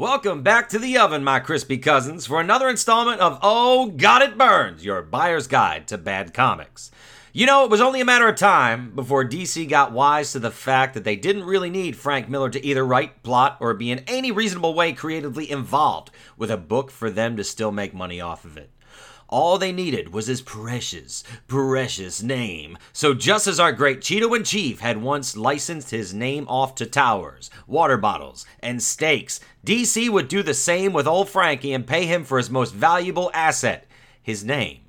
Welcome back to the oven, my crispy cousins, for another installment of Oh God It Burns, your buyer's guide to bad comics. You know, it was only a matter of time before DC got wise to the fact that they didn't really need Frank Miller to either write, plot, or be in any reasonable way creatively involved with a book for them to still make money off of it. All they needed was his precious, precious name. So, just as our great Cheeto in Chief had once licensed his name off to towers, water bottles, and steaks, DC would do the same with old Frankie and pay him for his most valuable asset his name.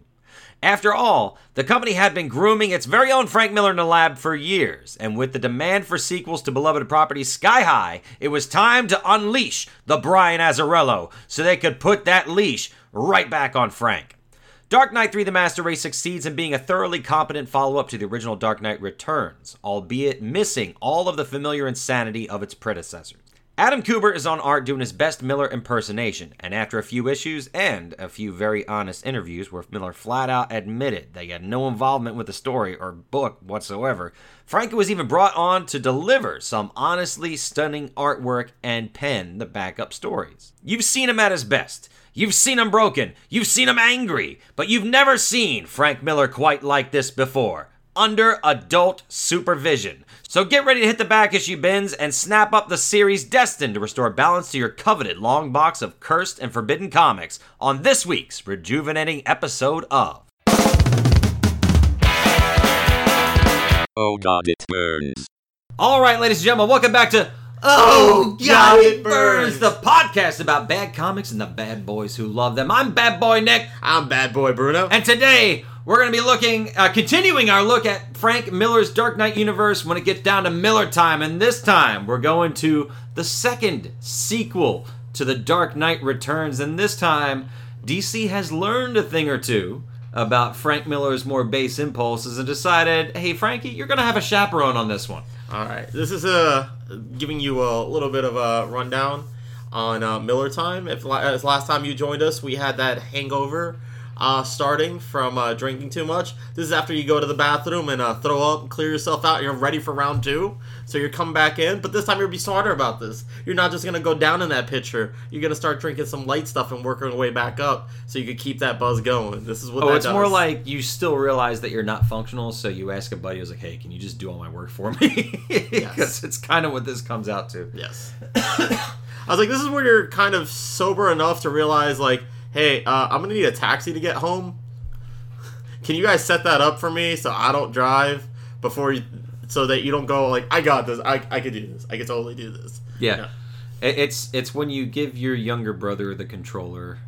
After all, the company had been grooming its very own Frank Miller in the lab for years, and with the demand for sequels to beloved properties sky high, it was time to unleash the Brian Azzarello so they could put that leash right back on Frank. Dark Knight 3 The Master Race succeeds in being a thoroughly competent follow up to the original Dark Knight Returns, albeit missing all of the familiar insanity of its predecessors. Adam Kubert is on art doing his best Miller impersonation, and after a few issues and a few very honest interviews where Miller flat out admitted that he had no involvement with the story or book whatsoever, Frankie was even brought on to deliver some honestly stunning artwork and pen the backup stories. You've seen him at his best. You've seen him broken. You've seen him angry. But you've never seen Frank Miller quite like this before. Under adult supervision. So get ready to hit the back issue bins and snap up the series destined to restore balance to your coveted long box of cursed and forbidden comics on this week's rejuvenating episode of. Oh god, it burns. All right, ladies and gentlemen, welcome back to Oh God, It Burns, the podcast about bad comics and the bad boys who love them. I'm Bad Boy Nick, I'm Bad Boy Bruno. and today we're going to be looking, uh, continuing our look at Frank Miller's Dark Knight universe when it gets down to Miller time. And this time we're going to the second sequel to The Dark Knight Returns. And this time DC has learned a thing or two about Frank Miller's more base impulses and decided, hey, Frankie, you're going to have a chaperone on this one. All right, this is uh, giving you a little bit of a rundown on uh, Miller time. If as last time you joined us, we had that hangover uh, starting from uh, drinking too much. This is after you go to the bathroom and uh, throw up, clear yourself out. You're ready for round two, so you come back in. But this time you'll be smarter about this. You're not just gonna go down in that pitcher. You're gonna start drinking some light stuff and working your way back up, so you can keep that buzz going. This is what. Oh, it's more like you still realize that you're not functional, so you ask a buddy who's like, "Hey, can you just do all my work for me?" Because it's kind of what this comes out to. Yes. I was like, this is where you're kind of sober enough to realize, like, hey, uh, I'm gonna need a taxi to get home. Can you guys set that up for me so I don't drive before you, so that you don't go like, I got this, I, I could do this, I could totally do this. Yeah. It- It's it's when you give your younger brother the controller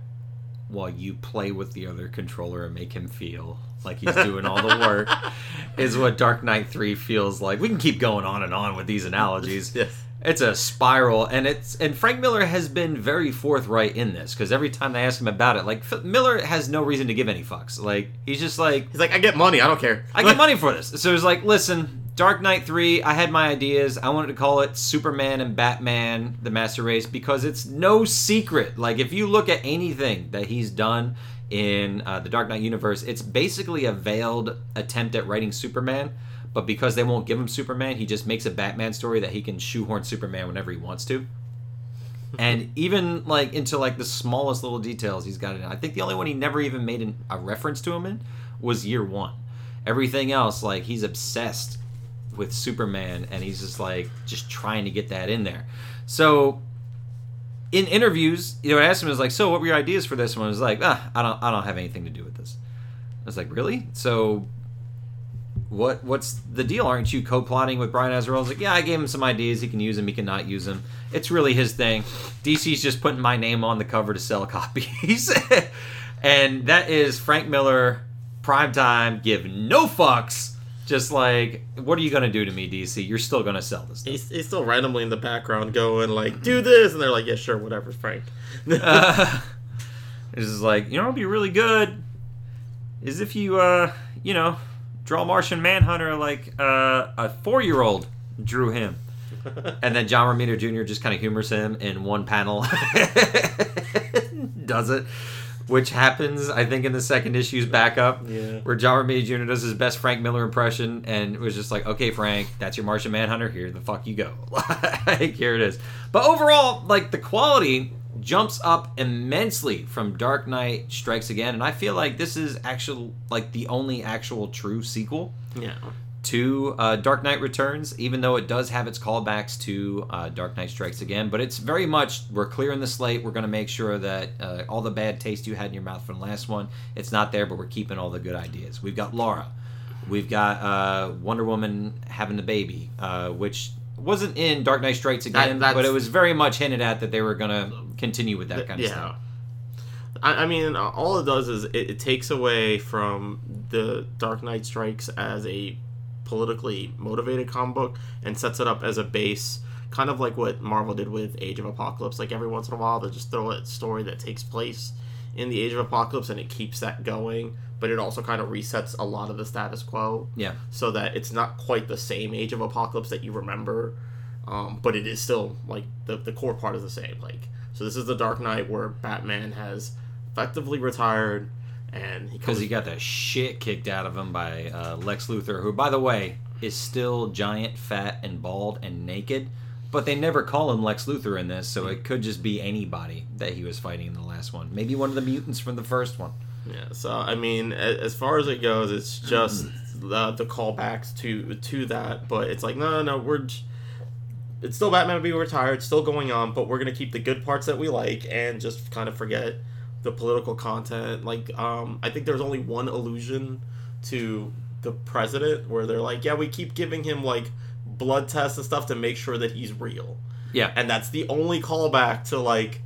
while you play with the other controller and make him feel like he's doing all the work is what Dark Knight 3 feels like. We can keep going on and on with these analogies. Yes. It's a spiral and it's and Frank Miller has been very forthright in this cuz every time they ask him about it like F- Miller has no reason to give any fucks. Like he's just like He's like, I get money, I don't care. I get money for this. So it's like, listen, Dark Knight 3, I had my ideas. I wanted to call it Superman and Batman, the Master Race, because it's no secret. Like, if you look at anything that he's done in uh, the Dark Knight universe, it's basically a veiled attempt at writing Superman. But because they won't give him Superman, he just makes a Batman story that he can shoehorn Superman whenever he wants to. and even like into like the smallest little details he's got it in. I think the only one he never even made an, a reference to him in was year one. Everything else, like he's obsessed with Superman, and he's just like just trying to get that in there. So in interviews, you know, I asked him, I was like, "So, what were your ideas for this one?" I was like, "Ah, I don't, I don't have anything to do with this." I was like, "Really?" So what what's the deal? Aren't you co-plotting with Brian Azzarello? I was like, yeah, I gave him some ideas. He can use them. He can not use them. It's really his thing. DC's just putting my name on the cover to sell copies, and that is Frank Miller, primetime. Give no fucks. Just like, what are you gonna do to me, DC? You're still gonna sell this. Stuff. He's, he's still randomly in the background going like, do this, and they're like, yeah, sure, whatever, Frank. Uh, it's just like, you know, it'd be really good is if you, uh, you know, draw Martian Manhunter like uh, a four-year-old drew him. and then John Romita Jr. just kind of humors him in one panel. Does it. Which happens, I think, in the second issue's backup, Yeah. where John Romita Jr. does his best Frank Miller impression, and it was just like, okay, Frank, that's your Martian Manhunter. Here the fuck you go. like, here it is. But overall, like, the quality jumps up immensely from Dark Knight Strikes Again, and I feel like this is actually, like, the only actual true sequel Yeah. To uh, Dark Knight Returns, even though it does have its callbacks to uh, Dark Knight Strikes Again. But it's very much we're clearing the slate. We're going to make sure that uh, all the bad taste you had in your mouth from the last one, it's not there, but we're keeping all the good ideas. We've got Laura, we've got uh, Wonder Woman having the baby, uh, which wasn't in Dark Knight Strikes Again, that's- but it was very much hinted at that they were going to continue with that kind of yeah. stuff. I, I mean, all it does is it, it takes away from the Dark Knight Strikes as a politically motivated comic book and sets it up as a base, kind of like what Marvel did with Age of Apocalypse. Like every once in a while, they just throw a story that takes place in the Age of Apocalypse and it keeps that going, but it also kind of resets a lot of the status quo Yeah. so that it's not quite the same Age of Apocalypse that you remember, um, but it is still like the the core part is the same. Like so, this is the Dark Knight where Batman has effectively retired, and because comes. he got the shit kicked out of him by uh, Lex Luthor, who, by the way, is still giant, fat, and bald and naked. But they never call him Lex Luthor in this, so it could just be anybody that he was fighting in the last one. Maybe one of the mutants from the first one. yeah, so I mean, as far as it goes, it's just uh, the callbacks to to that, but it's like no, no, no, we're. j- It's still Batman being retired, still going on, but we're gonna keep the good parts that we like and just kind of forget the political content. Like, um, I think there's only one allusion to the president where they're like, yeah, we keep giving him like blood tests and stuff to make sure that he's real, Yeah, and that's the only callback to like.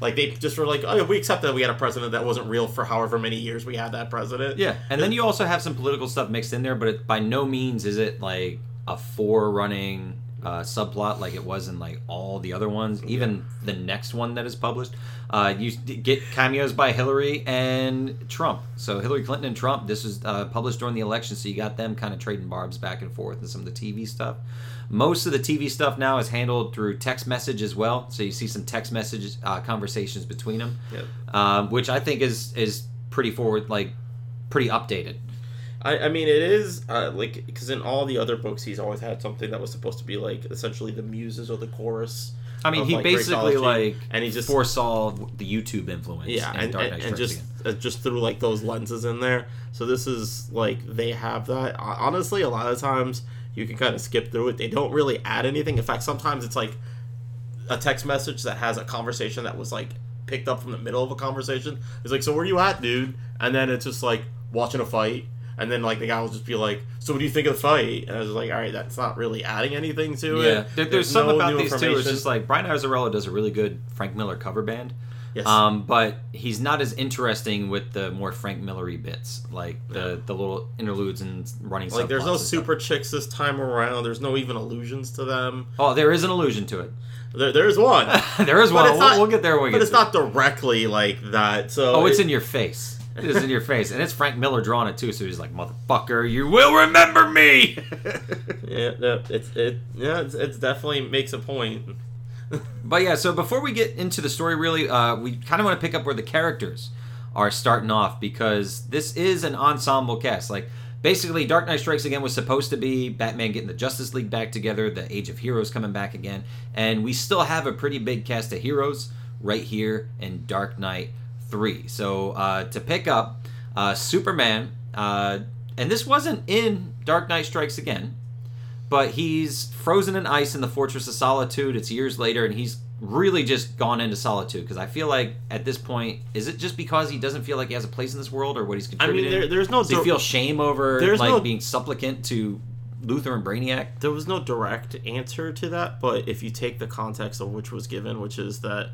Like they just were like, oh, we accept that we had a president that wasn't real for however many years we had that president. yeah. And then you also have some political stuff mixed in there, but it, by no means is it like a forerunning uh, subplot like it was in like all the other ones. Even the next one that is published, uh, you get cameos by Hillary and Trump. So Hillary Clinton and Trump. This was uh, published during the election, so you got them kind of trading barbs back and forth and some of the TV stuff. Most of the TV stuff now is handled through text message as well. So you see some text messages, uh, conversations between them, Yep. um, which I think is is pretty forward, like pretty updated. I, I mean, it is uh, like because in all the other books, he's always had something that was supposed to be like essentially the muses or the chorus. I mean, of, he like, basically like and he just foresaw the YouTube influence. yeah, in and, Dark and, and just uh, just threw like those lenses in there. So this is like they have that. Honestly, a lot of times you can kind of skip through it. They don't really add anything. In fact, sometimes it's like a text message that has a conversation that was like picked up from the middle of a conversation. It's like, so where are you at, dude? And then it's just like watching a fight. And then like the guy will just be like, "So what do you think of the fight?" And I was like, "All right, that's not really adding anything to it." Yeah, there, there's something no about these too. It's just like Brian Azzarello does a really good Frank Miller cover band. Yes. Um, but he's not as interesting with the more Frank Millery bits, like the the little interludes and running. like there's no and stuff. super chicks this time around. There's no even allusions to them. Oh, there is an allusion to it. There, there is one. there is But one. We'll, not- well get there when we but get it's not directly like that. So Oh, it's it- in your face. It is in your face, and it's Frank Miller drawing it too. So he's like, "Motherfucker, you will remember me." yeah, no, it's it yeah, it's, it's definitely makes a point. But yeah, so before we get into the story, really, uh, we kind of want to pick up where the characters are starting off because this is an ensemble cast. Like, basically, Dark Knight Strikes Again was supposed to be Batman getting the Justice League back together, the Age of Heroes coming back again, and we still have a pretty big cast of heroes right here in Dark Knight 3. So, uh, to pick up, uh, Superman, uh, and this wasn't in Dark Knight Strikes Again but he's frozen in ice in the Fortress of Solitude. It's years later, and he's really just gone into solitude because I feel like at this point, is it just because he doesn't feel like he has a place in this world or what he's contributing? I mean, there, there's no Does he feel shame over There's like no- being supplicant to Luthor and Brainiac? there was no direct answer to that, but if you take the context of which was given, which is that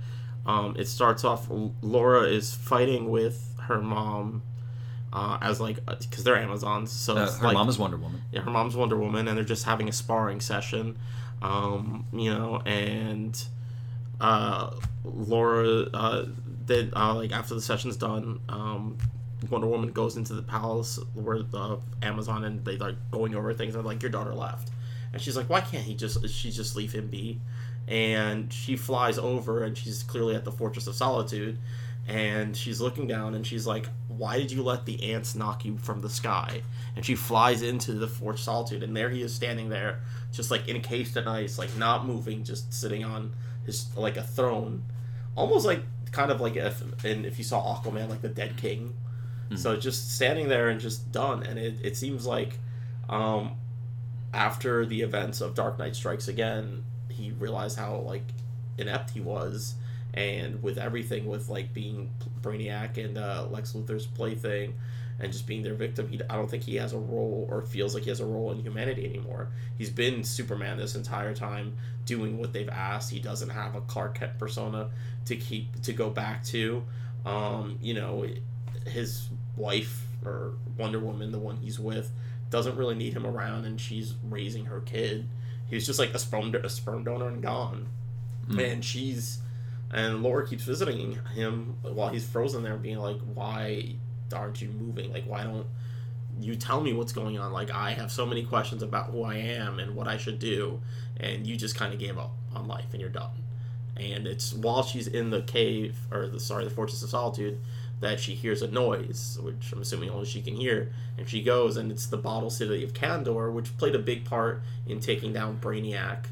um, it starts off Laura is fighting with her mom uh, as like because they're Amazons, so Uh, her like, mom is Wonder Woman. yeah, her mom's Wonder Woman, and they're just having a sparring session, um, you know, and uh, Laura, uh, then uh, like after the session's done, um, Wonder Woman goes into the palace where the Amazon and they like going over things. And like, your daughter left, and she's like, why can't he just she just leave him be? And she flies over, and she's clearly at the Fortress of Solitude, and she's looking down and she's like, "Why did you let the ants knock you from the sky?" And she flies into the Fortress of Solitude, and there he is standing there, just like encased in ice, like not moving, just sitting on his like a throne, almost like kind of like if and if you saw Aquaman, like the Dead King. So just standing there and just done, and it, it seems like, um, after the events of Dark Knight Strikes Again, he realized how like inept he was, and with everything with like being Brainiac and uh, Lex Luthor's plaything, and just being their victim, he I don't think he has a role or feels like he has a role in humanity anymore. He's been Superman this entire time, doing what they've asked. He doesn't have a Clark Kent persona to keep to go back to. Um, you know, his wife or Wonder Woman, the one he's with, doesn't really need him around, and she's raising her kid. He's just like a sperm a sperm donor and gone, hmm. and she's and Laura keeps visiting him while he's frozen there, being like, "Why aren't you moving? Like, why don't you tell me what's going on? Like, I have so many questions about who I am and what I should do, and you just kind of gave up on life and you're done." And it's while she's in the cave or the sorry, the Fortress of Solitude, that she hears a noise, which I'm assuming only she can hear, and she goes, and it's the bottle city of Kandor, which played a big part in taking down Brainiac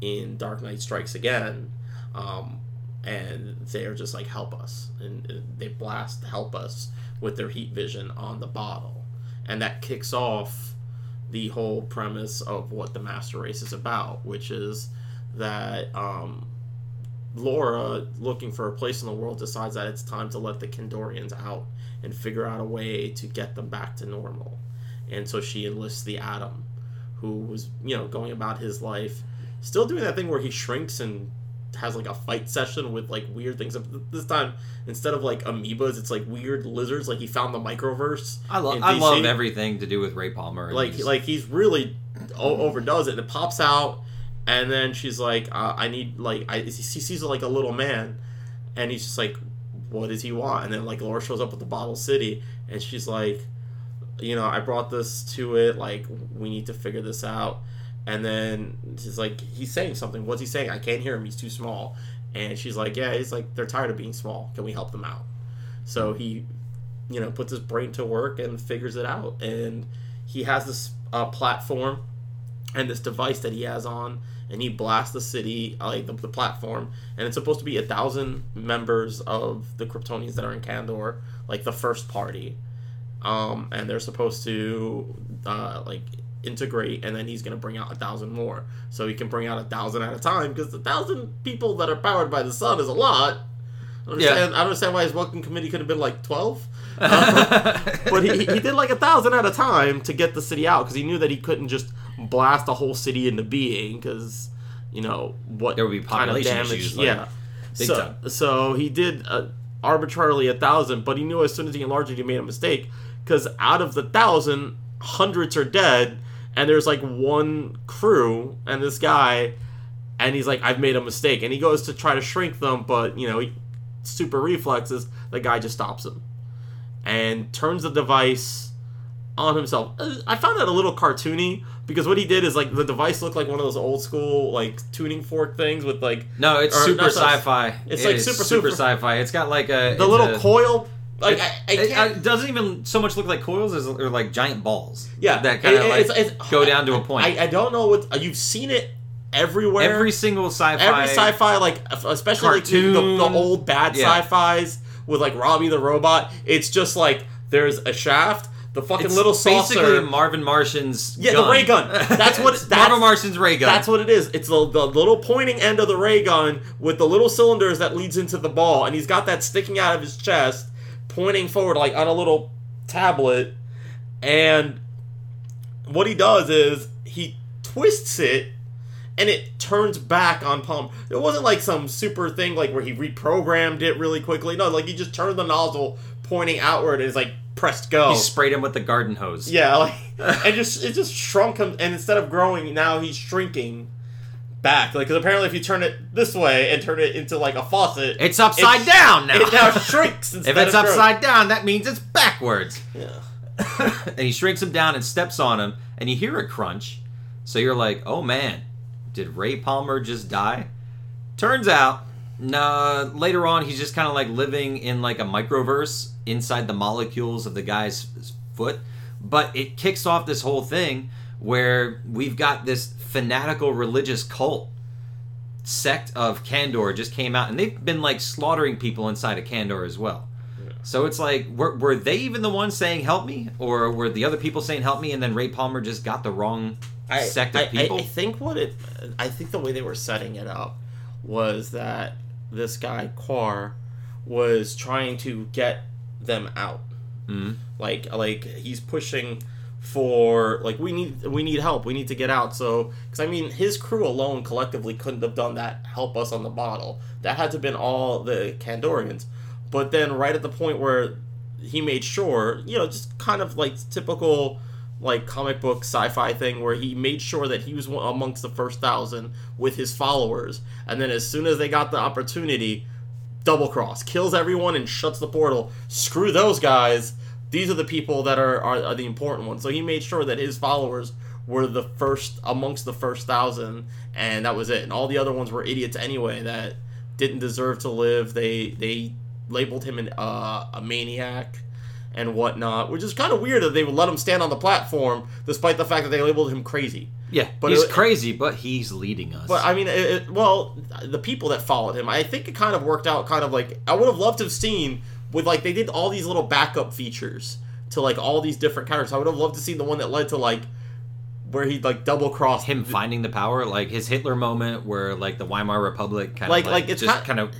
in Dark Knight Strikes Again. Um, and they're just like, help us. And uh, they blast help us with their heat vision on the bottle. And that kicks off the whole premise of what the Master Race is about, which is that um, Laura, looking for a place in the world, decides that it's time to let the Kandorians out and figure out a way to get them back to normal. And so she enlists the Atom, who was, you know, going about his life, still doing that thing where he shrinks and has like a fight session with like weird things. This time, instead of like amoebas, it's like weird lizards. Like he found the microverse. I love I love everything to do with Ray Palmer. Like like he's really o- overdoes it. And it pops out, and then she's like, uh, "I need like I." He sees like a little man, and he's just like, "What does he want?" And then like Laura shows up with the bottle city, and she's like, "You know, I brought this to it. Like we need to figure this out." And then she's like, he's saying something. What's he saying? I can't hear him. He's too small. And she's like, yeah. He's like, they're tired of being small. Can we help them out? So he, you know, puts his brain to work and figures it out. And he has this uh, platform and this device that he has on, and he blasts the city, uh, like the, the platform, and it's supposed to be a thousand members of the Kryptonians that are in Kandor, like the first party, um, and they're supposed to uh, like integrate, and then he's gonna bring out a thousand more, so he can bring out a thousand at a time, because a thousand people that are powered by the sun is a lot. I don't Yeah. understand, I don't understand why his welcome committee could have been like twelve. but he, he did like a thousand at a time to get the city out because he knew that he couldn't just blast a whole city into being because you know what There would be kind of population damage issues, like, yeah big so, time. so he did uh, arbitrarily a thousand but he knew as soon as he enlarged it he made a mistake because out of the thousand hundreds are dead and there's like one crew and this guy and he's like i've made a mistake and he goes to try to shrink them but you know he, super reflexes the guy just stops him and turns the device on himself. Uh, I found that a little cartoony because what he did is like the device looked like one of those old school like tuning fork things with like no, it's or super so- sci-fi. it's It like super, super, super- sci-fi. It's got like a the little a- coil. Like I, I It, can't. it doesn't even so much look like coils as or like giant balls. yeah, that kind of like it's- it's- go down to a point. I, I don't know what uh, you've seen it everywhere. every single sci-fi, every sci-fi like especially like the, the, old bad Yeah. sci-fis with like Robby the robot. It's just like there's a shaft, the fucking it's little saucer. basically Marvin Martian's Yeah, the ray gun. That's what- that's- Marvin Martian's ray gun. That's what it is. It's the, the little pointing end of the ray gun with the little cylinders that leads into the ball, and he's got that sticking out of his chest, pointing forward like on a little tablet. And what he does is he twists it, and it turns back on Palm. It wasn't like some super thing like where he reprogrammed it really quickly. No, like he just turned the nozzle pointing outward and is like pressed go. he sprayed him with the garden hose. Yeah, like and just it just shrunk him, and instead of growing, now he's shrinking back. Like, because apparently, if you turn it this way and turn it into like a faucet, It's upside down now. It now shrinks. Instead if it's of growing. upside down, that means it's backwards. yeah. and he shrinks him down and steps on him, and you hear a crunch. So you're like, oh man, did Ray Palmer just die? Turns out, Nah, later on, he's just kind of like living in like a microverse inside the molecules of the guy's foot. But it kicks off this whole thing where we've got this fanatical religious cult sect of Kandor just came out, and they've been like slaughtering people inside of Kandor as well. So it's like, were, were they even the ones saying "help me," or were the other people saying "help me," and then Ray Palmer just got the wrong I, sect of I, I- people? I, think what it, I think the way they were setting it up was that this guy Quar was trying to get them out. Mhm. Like, like he's pushing for like we need we need help. We need to get out. So, because I mean, his crew alone collectively couldn't have done that. Help us on the bottle. That had to have been all the Kandorians. But then, right at the point where he made sure, you know, just kind of like typical like comic book sci-fi thing where he made sure that he was amongst the first thousand with his followers. And then as soon as they got the opportunity double cross kills everyone and shuts the portal. Screw those guys. These are the people that are, are, are the important ones. So he made sure that his followers were the first amongst the first thousand and that was it. And all the other ones were idiots anyway that didn't deserve to live. They they labeled him an, uh, a maniac and whatnot, which is kind of weird that they would let him stand on the platform despite the fact that they labeled him crazy. yeah, but he's it- crazy, but he's leading us. But I mean, it, it- well, the people that followed him, I think it kind of worked out kind of like I would have loved to have seen with like they did all these little backup features to like all these different characters. I would have loved to see the one that led to like where he like double crossed him finding the power, like his Hitler moment, where like the Weimar Republic kind Like- of like, it's just kind of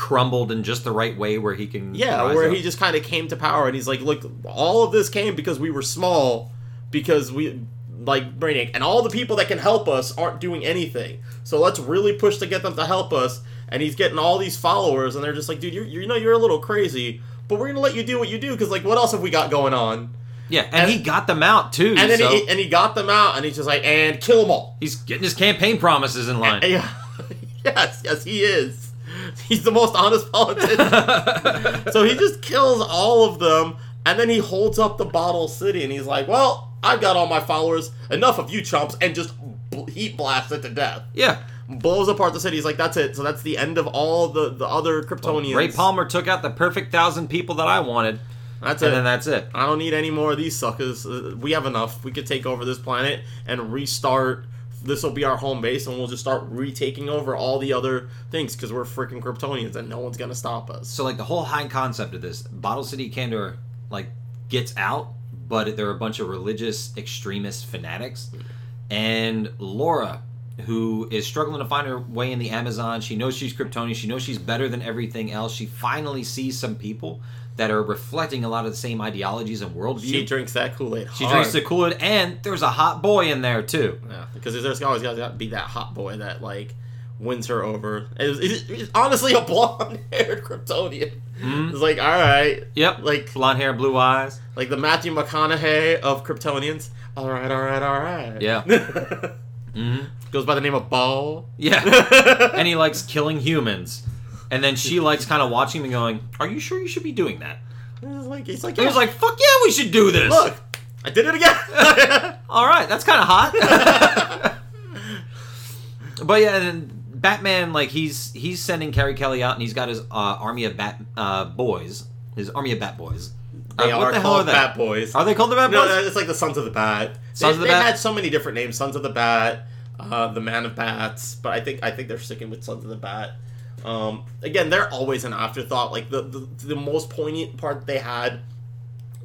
crumbled in just the right way where he can Yeah, where up. he just kind of came to power, and he's like, "Look, all of this came because we were small, because we like Brainiac, and all the people that can help us aren't doing anything. So let's really push to get them to help us." And he's getting all these followers, and they're just like, "Dude, you're, you know you're a little crazy, but we're gonna let you do what you do because like what else have we got going on?" yeah, and, and- he got them out too. And then so he, and he got them out, and he's just like, "And kill them all." he's getting his campaign promises in line. Yeah, yes, yes, he is. He's the most honest politician. so he just kills all of them, and then he holds up the bottle city, and he's like, "Well, I've got all my followers. Enough of you chumps!" And just bl- heat blasts it to death. yeah, Blows apart the city. He's like, "That's it. So that's the end of all the the other Kryptonians. Ray Palmer took out the perfect thousand people that I wanted, That's it. and it. then that's it. I don't need any more of these suckers. Uh, We have enough. We could take over this planet and restart. This will be our home base, and we'll just start retaking over all the other things because we're freaking Kryptonians, and no one's gonna stop us. So like the whole high concept of this, Bottle City Kandor like gets out, but they're a bunch of religious extremist fanatics. And Laura, who is struggling to find her way in the Amazon, she knows she's Kryptonian, she knows she's better than everything else. She finally sees some people that are reflecting a lot of the same ideologies and worldview. She drinks that Kool Aid. She drinks the Kool-Aid, and there's a hot boy in there too. yeah, because there's always got to be that hot boy that like wins her over. It's, honestly a blonde-haired Kryptonian. Mhm. It's like, all right, Yep, like blonde hair, blue eyes. like the Matthew McConaughey of Kryptonians. All right, all right, all right. Yeah. hmm Goes by the name of Baal. Yeah. and he likes killing humans. And then she likes kind of watching him and going, Are you sure you should be doing that? He's like, he's like, And he's "Yeah, like, Fuck yeah, we should do this. look, I did it again. All right, that's kind of hot. but yeah, and then Batman, like he's he's sending Carrie Kelly out, and he's got his uh, army of Bat uh, boys, his army of Bat boys. they Uh, are what the hell are they? Bat Boys. Are they called the Bat Boys? no, it's like the Sons of the Bat. Sons they, of the they've Bat? had so many different names. Sons of the Bat, uh, the Man of Bats, but I think I think they're sticking with Sons of the Bat. Um, again, they're always an afterthought. Like the, the the most poignant part they had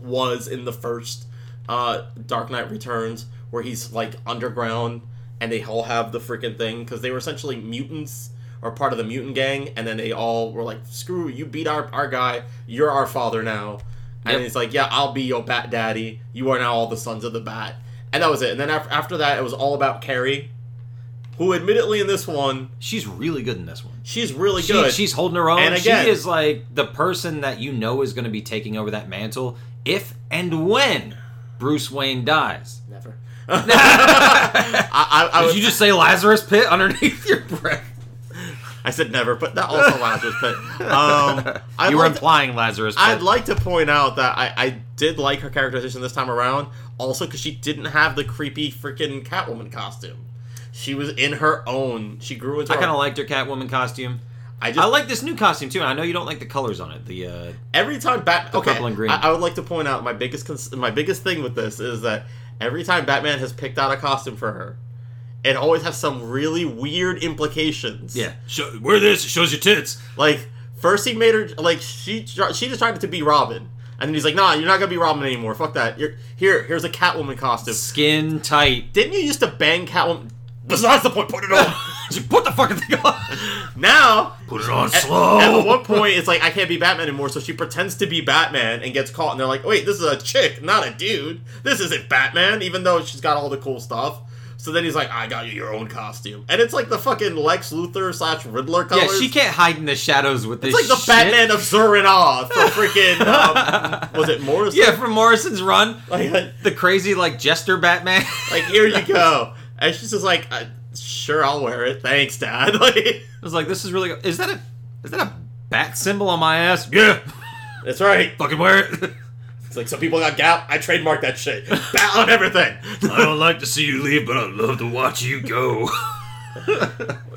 was in the first uh, Dark Knight Returns, where he's like underground and they all have the freaking thing because they were essentially mutants or part of the mutant gang, and then they all were like, "Screw you, beat our our guy. You're our father now." And he's like, "Yeah, I'll be your Bat Daddy. You are now all the sons of the Bat." And that was it. And then after, after that, it was all about Carrie, who admittedly in this one, She's really good in this one. she's really She- good. she's holding her own. And again- she is like the person that you know is going to be taking over that mantle if and when Bruce Wayne dies. Never. I, I, I Did was, you just say Lazarus Pit underneath your breath? I said never, but that also Lazarus Pit. Um, I'd you were like to- implying Lazarus Pit. I'd like to point out that I, I did like her characterization this time around, also because she didn't have the creepy freaking Catwoman costume. She was in her own. She grew into. I kind of liked her Catwoman costume. I just I like this new costume too. and I know you don't like the colors on it. The uh, every time Bat The okay, purple and green. I, I would like to point out my biggest cons- my biggest thing with this is that every time Batman has picked out a costume for her, it always has some really weird implications. show, wear this. It shows your tits. Like first he made her like she she decided to be Robin, and then he's like, Nah, you're not gonna be Robin anymore. Fuck that. You're here. Here's a Catwoman costume. Skin tight. Didn't you used to bang Catwoman? Besides the point, put it on. Just put the fucking thing on. now Put it on At, slow. at one point, it's like I can't be Batman anymore, so she pretends to be Batman and gets caught, and they're like, "Wait, this is a chick, not a dude. This isn't Batman," even though she's got all the cool stuff. So then he's like, "I got you your own costume," and it's like the fucking Lex Luthor slash Riddler colors. yeah, she can't hide in the shadows with this. It's like the shit. Batman of Zur-En-Arrh from freaking um, was it Morrison? Yeah, from Morrison's run, like the crazy like jester Batman. like, here you go, and she's just like, uh, "Sure, I'll wear it. Thanks, Dad." Like, I was like, this is really. Is that a is that a bat symbol on my ass? Yeah, that's right. fucking wear it. It's like some people got Gap. I trademarked that shit. Bat on everything. I don't like to see you leave, but I'd love to watch you go.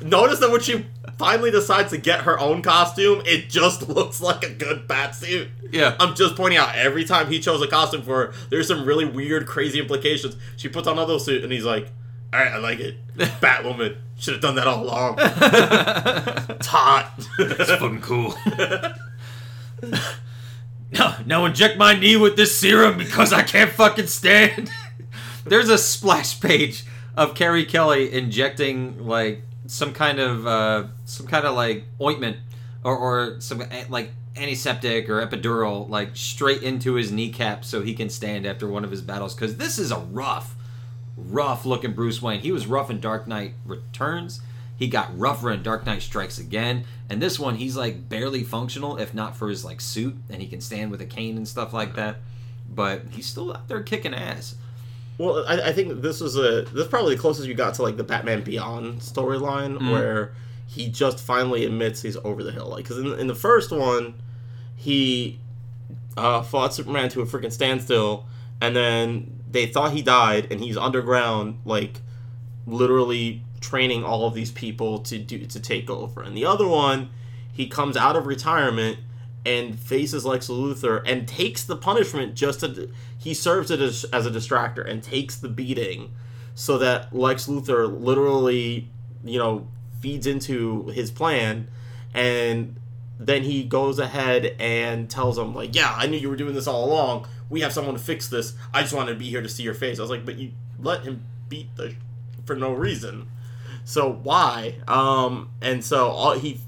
Notice that when she finally decides to get her own costume, it just looks like a good bat suit. Yeah. I'm just pointing out every time he chose a costume for her, there's some really weird, crazy implications. She puts on another suit and he's like, All right, I like it. Batwoman should have done that all along. it's hot. That's fucking cool. no, now inject my knee with this serum because I can't fucking stand. There's a splash page of Carrie Kelly injecting like some kind of uh, some kind of like ointment or, or some eh, like antiseptic or epidural like straight into his kneecap so he can stand after one of his battles because this is a rough rough looking Bruce Wayne. He was rough in Dark Knight Returns. He got rougher in Dark Knight Strikes Again. And this one, he's like barely functional, if not for his like suit, and he can stand with a cane and stuff like that. But he's still out there kicking ass. Well, I, I think this was a this is probably the closest you got to like the Batman Beyond storyline where he just finally admits he's over the hill. Like, because in, in the first one, he uh, fought Superman to a freaking standstill, and then they thought he died, and he's underground, like literally training all of these people to do to take over. And the other one, he comes out of retirement and faces Lex Luthor and takes the punishment just to he serves it as, as a distractor and takes the beating so that Lex Luthor literally, you know, feeds into his plan and then he goes ahead and tells him like, "Yeah, I knew you were doing this all along. We have someone to fix this. I just wanted to be here to see your face." I was like, "But you let him beat the for no reason." So why? Um, and so all he,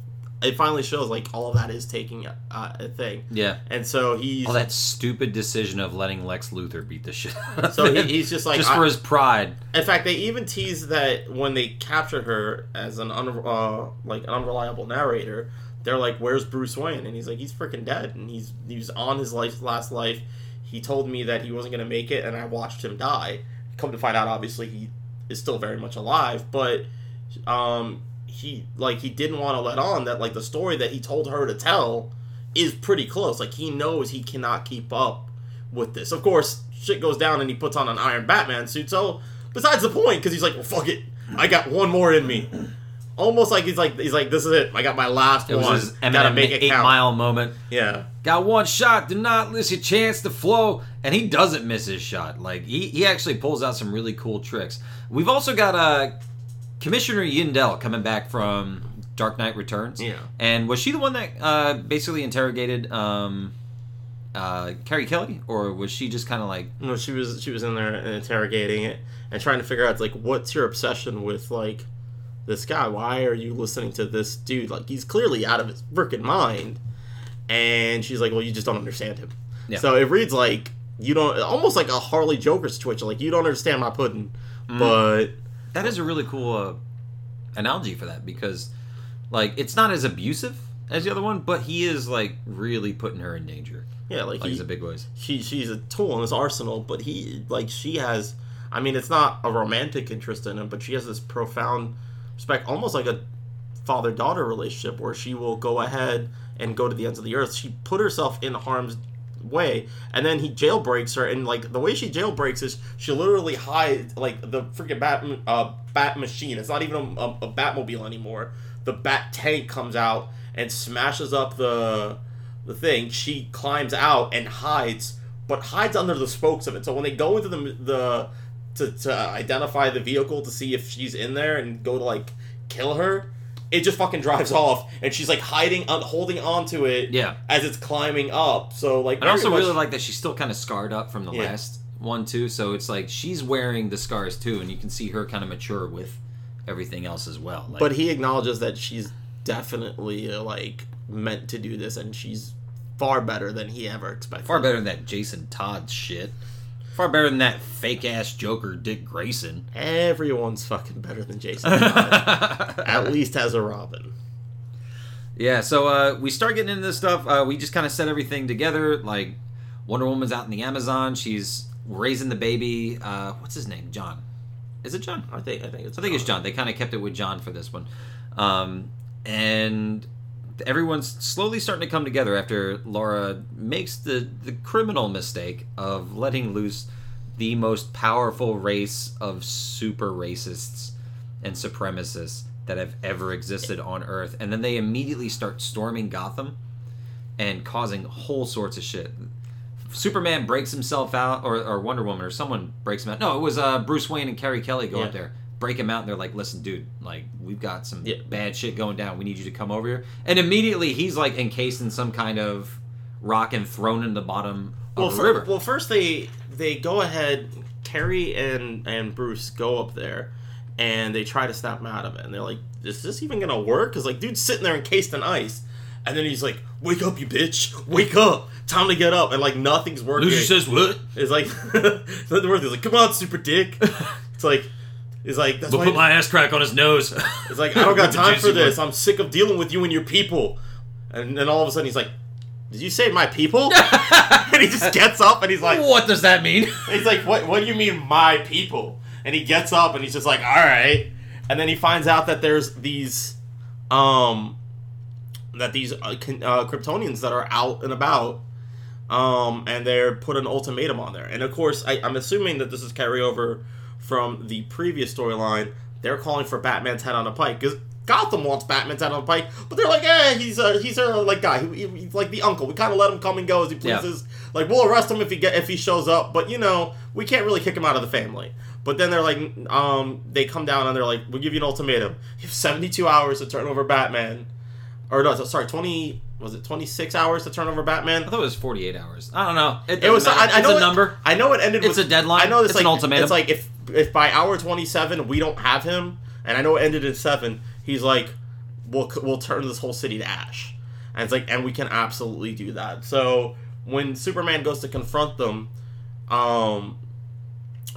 it finally shows like all of that is taking a, a thing, Yeah. and so he's All that stupid decision of letting Lex Luthor beat the shit. so he, he's just like just for his pride. In fact, they even tease that when they captured her as an un, uh, like an unreliable narrator, they're like, "Where's Bruce Wayne?" And he's like, "He's freaking dead, and he's he's on his life last life. He told me that he wasn't gonna make it, and I watched him die. Come to find out, obviously he is still very much alive, but um, he like he didn't want to let on that like the story that he told her to tell is pretty close. Like he knows he cannot keep up with this. Of course, shit goes down and he puts on an Iron Batman suit. So besides the point, because he's like, well, fuck it, I got one more in me. Almost like he's like he's like this is it. I got my last It was one. his Gotta make it eight count. mile moment. Yeah. Got one shot, do not miss your chance to flow. And he doesn't miss his shot. Like he, he actually pulls out some really cool tricks. We've also got uh Commissioner Yindel coming back from Dark Knight Returns. Yeah. And was she the one that uh basically interrogated um uh Carrie Kelly? Or was she just kinda like No, she was she was in there interrogating it and trying to figure out like what's your obsession with like this guy? Why are you listening to this dude? Like he's clearly out of his freaking mind. And she's like, "Well, you just don't understand him." Yeah. So it reads like you don't almost like a Harley Joker situation. Like you don't understand my pudding, Mm. but that is a really cool uh, analogy for that because like it's not as abusive as the other one, but he is like really putting her in danger. yeah, like, Like he, it's a big ways. she she's a tool in his arsenal, but he like she has I mean it's not a romantic interest in him, but she has this profound respect, almost like a father daughter relationship where she will go ahead and go to the ends of the earth. She put herself in harm's way and then he jailbreaks her and like the way she jailbreaks is she literally hides like the freaking bat uh bat machine it's not even a, a, a batmobile anymore the bat tank comes out and smashes up the the thing. She climbs out and hides, but hides under the spokes of it. So when they go into the the to, to identify the vehicle to see if she's in there and go to like kill her, it just fucking drives off, and she's like hiding, uh, holding onto it, Yeah. as it's climbing up. So like, I also much- really like that she's still kind of scarred up from the Yeah. last one too. So it's like she's wearing the scars too, and you can see her kind of mature with everything else as well. Like, But he acknowledges that she's definitely like meant to do this, and she's far better than he ever expected. far better than that Jason Todd shit. Far better than that fake ass Joker Dick Grayson. Everyone's fucking better than Jason. At least as a Robin. Yeah, so uh, we start getting into this stuff. Uh, we just kind of set everything together. Like Wonder Woman's out in the Amazon. She's raising the baby. Uh, what's his name? John. Is it John? I think I think it's I think it's John. They kind of kept it with John for this one. Um, and everyone's slowly starting to come together after Laura makes the, the criminal mistake of letting loose the most powerful race of super racists and supremacists that have ever existed on Earth. And then they immediately start storming Gotham and causing whole sorts of shit. Superman breaks himself out, or, or Wonder Woman, or someone breaks him out. No, it was uh, Bruce Wayne and Carrie Kelly go Yeah. up there, break him out, and they're like, "Listen, dude, like we've got some Yeah. bad shit going down. We need you to come over here." And immediately he's like encased in some kind of rock and thrown in the bottom well, of the river. well, first they they go ahead. Terry and and Bruce go up there, and they try to snap him out of it. And they're like, "Is this even gonna work?" Because like, dude's sitting there encased in ice, and then he's like, "Wake up, you bitch! Wake up! Time to get up!" And like, nothing's working. Lucy says, "What?" It's like nothing worth. He's like, "Come on, super dick!" It's like, it's like that's We'll why. put my ass crack on his nose. It's like I don't got time for this. I'm sick of dealing with you and your people. And then all of a sudden he's like, "Did you say my people?" and he just gets up and he's like, what does that mean? "He's like, what? What do you mean my people?" And he gets up and he's just like, "All right." And then he finds out that there's these, um, that these uh, uh, Kryptonians that are out and about. Um, and they're put an ultimatum on there. And of course, I, I'm assuming that this is carryover from the previous storyline. They're calling for Batman's head on a pike because Gotham wants Batman's head on a pike, but they're like, eh, he's a he's a like guy. He, he- he's like the uncle. We kind of let him come and go as he Yeah. pleases. Like we'll arrest him if he get if he shows up, but you know we can't really kick him out of the family. But then they're like, um, they come down and they're like, we'll give you an ultimatum. You have 72 hours to turn over Batman, or no, sorry, 20 was it 26 hours to turn over Batman? I thought it was 48 hours. I don't know. It, It was. I. I it's know a it- number. I know it ended. It's with, a deadline. I know it's It's like an ultimatum. It's like if if by hour twenty seven we don't have him, and I know it ended in seven. He's like, we'll we'll turn this whole city to ash, and it's like, and we can absolutely do that. So when Superman goes to confront them, um,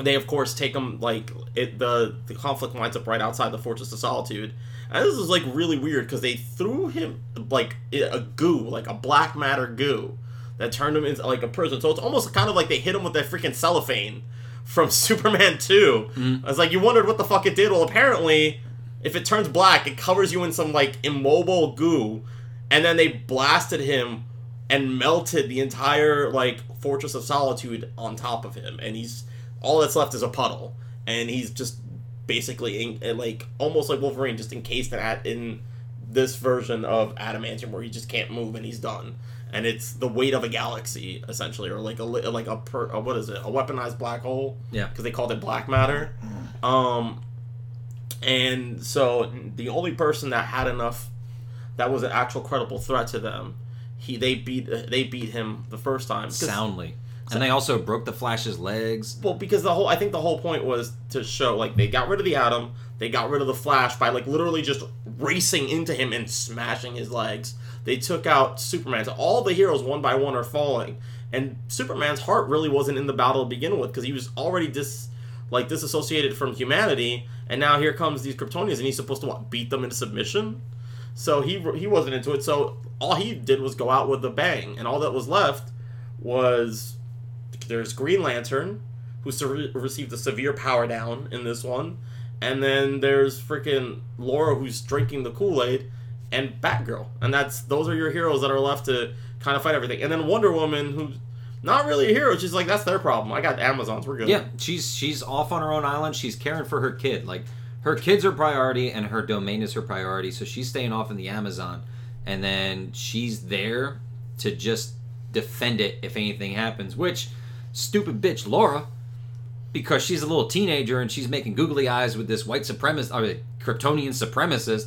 they of course take him like it. The the conflict winds up right outside the Fortress of Solitude. And this is like really weird because they threw him like a goo, like a black matter goo, that turned him into like a prison. So it's almost kind of like they hit him with that freaking cellophane from Superman 2. Mm-hmm. I was like, you wondered what the fuck it did. Well, apparently, if it turns black, it covers you in some like immobile goo, and then they blasted him and melted the entire like Fortress of Solitude on top of him, and he's all that's left is a puddle, and he's just basically in, like almost like Wolverine, just encased in at in this version of adamantium where he just can't move and he's done. And it's the weight of a galaxy, essentially, or like a like a, per, a what is it? A weaponized black hole? Yeah. because they called it black matter. Um, and so the only person that had enough that was an actual credible threat to them, he they beat they beat him the first time soundly. And they also broke the Flash's legs. well, because the whole I think the whole point was to show like they got rid of the Atom, they got rid of the Flash by like literally just racing into him and smashing his legs. They took out Superman. So all the heroes one by one are falling, and Superman's heart really wasn't in the battle to begin with because he was already dis like disassociated from humanity, and now here comes these Kryptonians, and he's supposed to what beat them into submission. So he he wasn't into it. So all he did was go out with a bang, and all that was left was there's Green Lantern, who se- received a severe power down in this one, and then there's freaking Laura, who's drinking the Kool Aid, and Batgirl, and that's those are your heroes that are left to kind of fight everything, and then Wonder Woman, who's not really a hero. She's like, that's their problem. I got Amazons. We're good. Yeah, she's she's off on her own island. She's caring for her kid. Like her kid's her priority, and her domain is her priority. So she's staying off in the Amazon, and then she's there to just defend it if anything happens. Which stupid bitch Laura, because she's a little teenager and she's making googly eyes with this white supremacist or Kryptonian supremacist,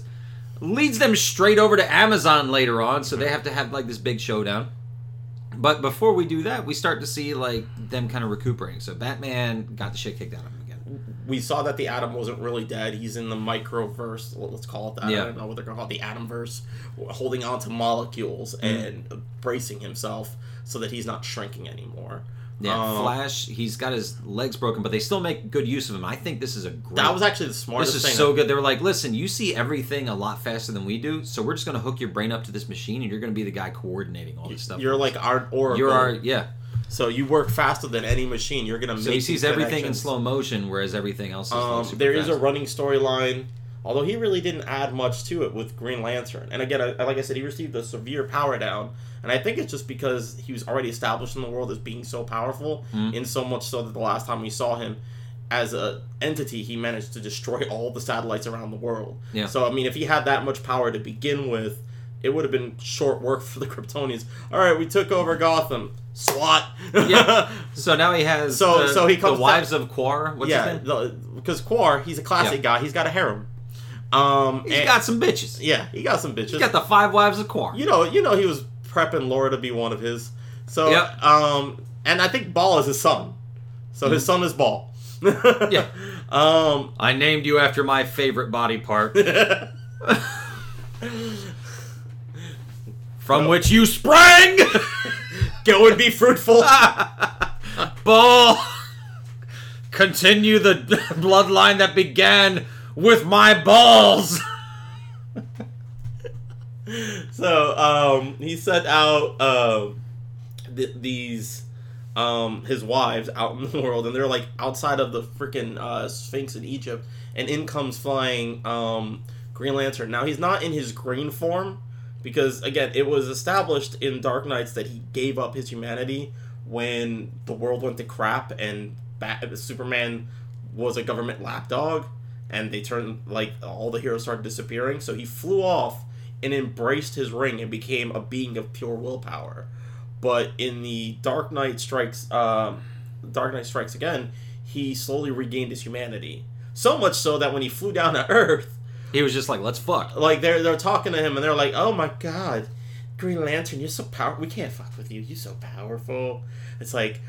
leads them straight over to Amazon later on. So they have to have like this big showdown. But before we do that, we start to see like them kind of recuperating. So Batman got the shit kicked out of him again. we saw that the atom wasn't really dead. He's in the microverse. Let's call it that. Yeah. I don't know what they're gonna call it, the atomverse, holding on to molecules Mm-hmm. and bracing himself so that he's not shrinking anymore. Yeah, Um, Flash, he's got his legs broken, but they still make good use of him. I think this is a great. That was actually the smartest this is so good. They were like, listen, you see everything a lot faster than we do, so we're just going to hook your brain up to this machine, and you're going to be the guy coordinating all this stuff. You're like our oracle. you're our yeah. so you work faster than any machine. You're gonna So make he sees everything in slow motion, whereas everything else is Um, there is a running storyline, although he really didn't add much to it with Green Lantern. And again, I, like I said, he received a severe power down, and I think it's just because he was already established in the world as being so powerful, Mm-hmm. in so much so that the last time we saw him as a entity, he managed to destroy all the satellites around the world. Yeah. So I mean, if he had that much power to begin with. It would have been short work for the Kryptonians. All right, we took over Gotham. SWAT. Yeah. So now he has So- the, so he comes the wives of Quar. What's yeah, because Quar, he's a classic Yeah. guy. He's got a harem. Um, He's and- got some bitches. yeah, he got some bitches. He's got the five wives of Quar. you know, you know, he was prepping Laura to be one of his. So, Yep. um, and I think Baal is his son. So his son is Baal. Yeah. Um, I named you after my favorite body part, from which you sprang. go and be fruitful. Baal, continue the bloodline that began with my balls. So, um, he sent out um, th- these um, his wives out in the world, and they're like outside of the freaking uh, Sphinx in Egypt, and in comes flying um, Green Lantern. Now he's not in his green form because again, it was established in Dark Knights that he gave up his humanity when the world went to crap and Bat- Superman was a government lapdog, and they turned like all the heroes started disappearing. So he flew off and embraced his ring and became a being of pure willpower. But in the Dark Knight Strikes, um, Dark Knight Strikes Again, he slowly regained his humanity. So much so that when he flew down to Earth, He was just like, "Let's fuck." like they're they're talking to him and they're like, "Oh my God, Green Lantern, you're so powerful. We can't fuck with you. You're so powerful." It's like,